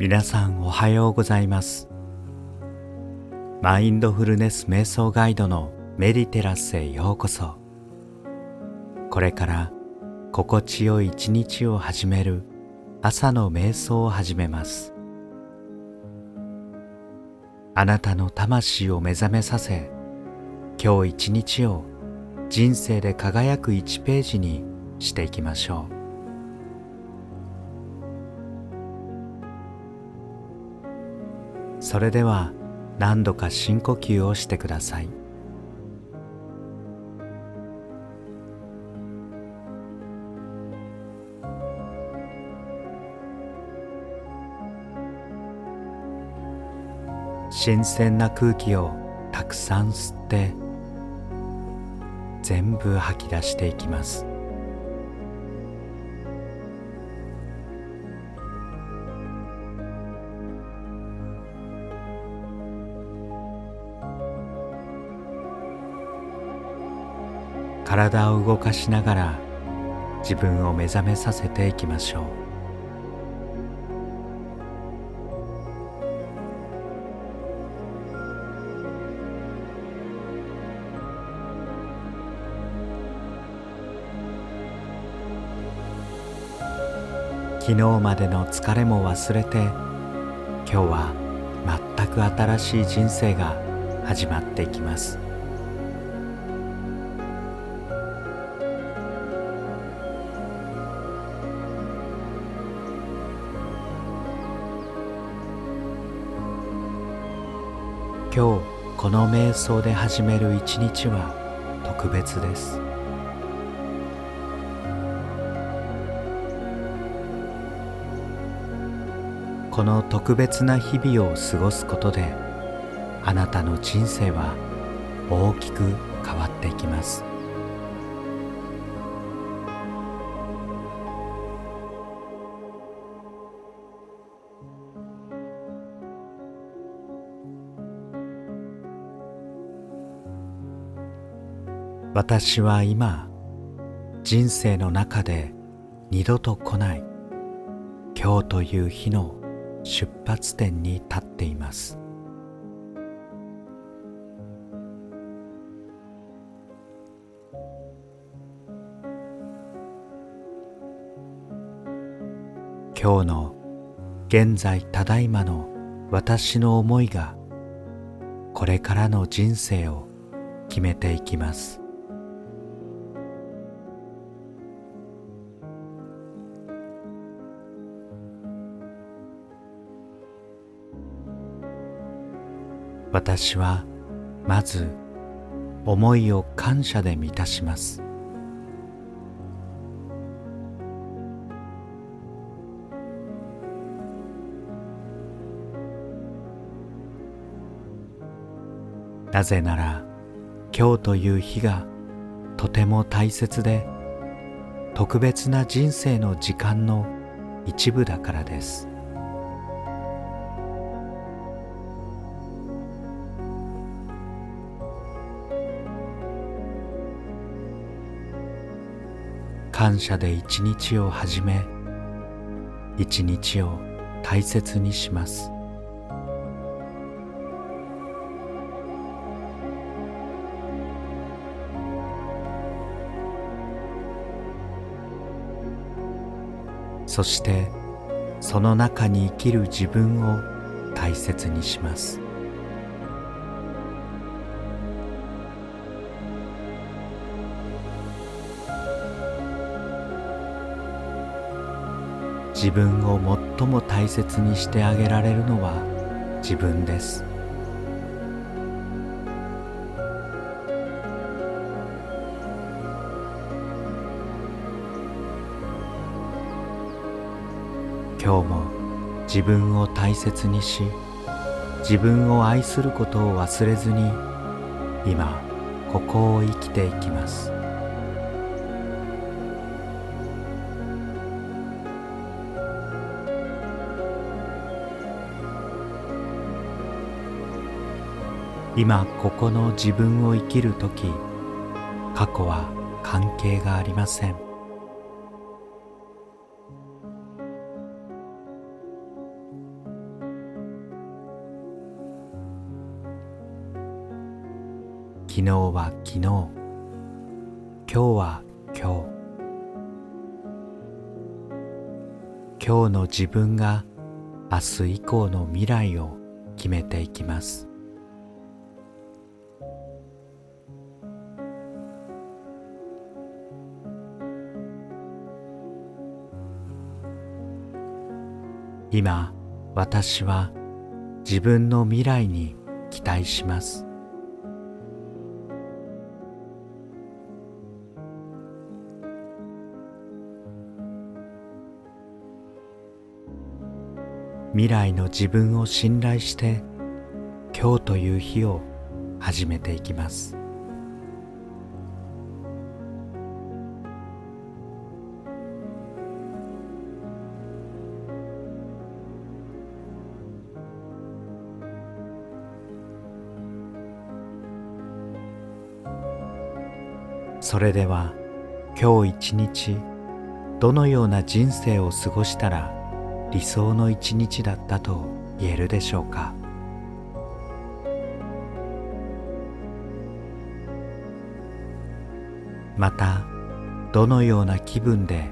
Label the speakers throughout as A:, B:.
A: 皆さんおはようございます。マインドフルネス瞑想ガイドのメディテラスへようこそ。これから心地よい一日を始める朝の瞑想を始めます。あなたの魂を目覚めさせ今日一日を人生で輝く1ページにしていきましょう。それでは何度か深呼吸をしてください。新鮮な空気をたくさん吸って全部吐き出していきます。体を動かしながら自分を目覚めさせていきましょう。昨日までの疲れも忘れて今日は全く新しい人生が始まっていきます。今日この瞑想で始める一日は特別です。この特別な日々を過ごすことであなたの人生は大きく変わっていきます。私は今人生の中で二度と来ない。今日という日の出発点に立っています。今日の現在ただいまの私の思いがこれからの人生を決めていきます。私はまず思いを感謝で満たします。なぜなら今日という日がとても大切で特別な人生の時間の一部だからです。感謝で一日を始め一日を大切にします。そしてその中に生きる自分を大切にします。自分を最も大切にしてあげられるのは自分です。今日も自分を大切にし自分を愛することを忘れずに今ここを生きていきます。今ここの自分を生きる時過去は関係がありません。昨日は昨日。今日は今日。今日の自分が明日以降の未来を決めていきます。今私は自分の未来に期待します。未来の自分を信頼して今日という日を始めていきます。それでは今日一日どのような人生を過ごしたら理想の一日だったと言えるでしょうか？またどのような気分で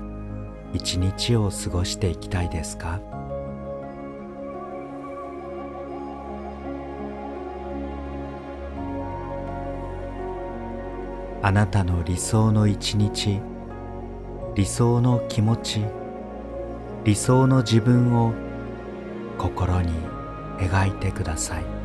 A: 一日を過ごしていきたいですか？あなたの理想の一日理想の気持ち理想の自分を心に描いてください。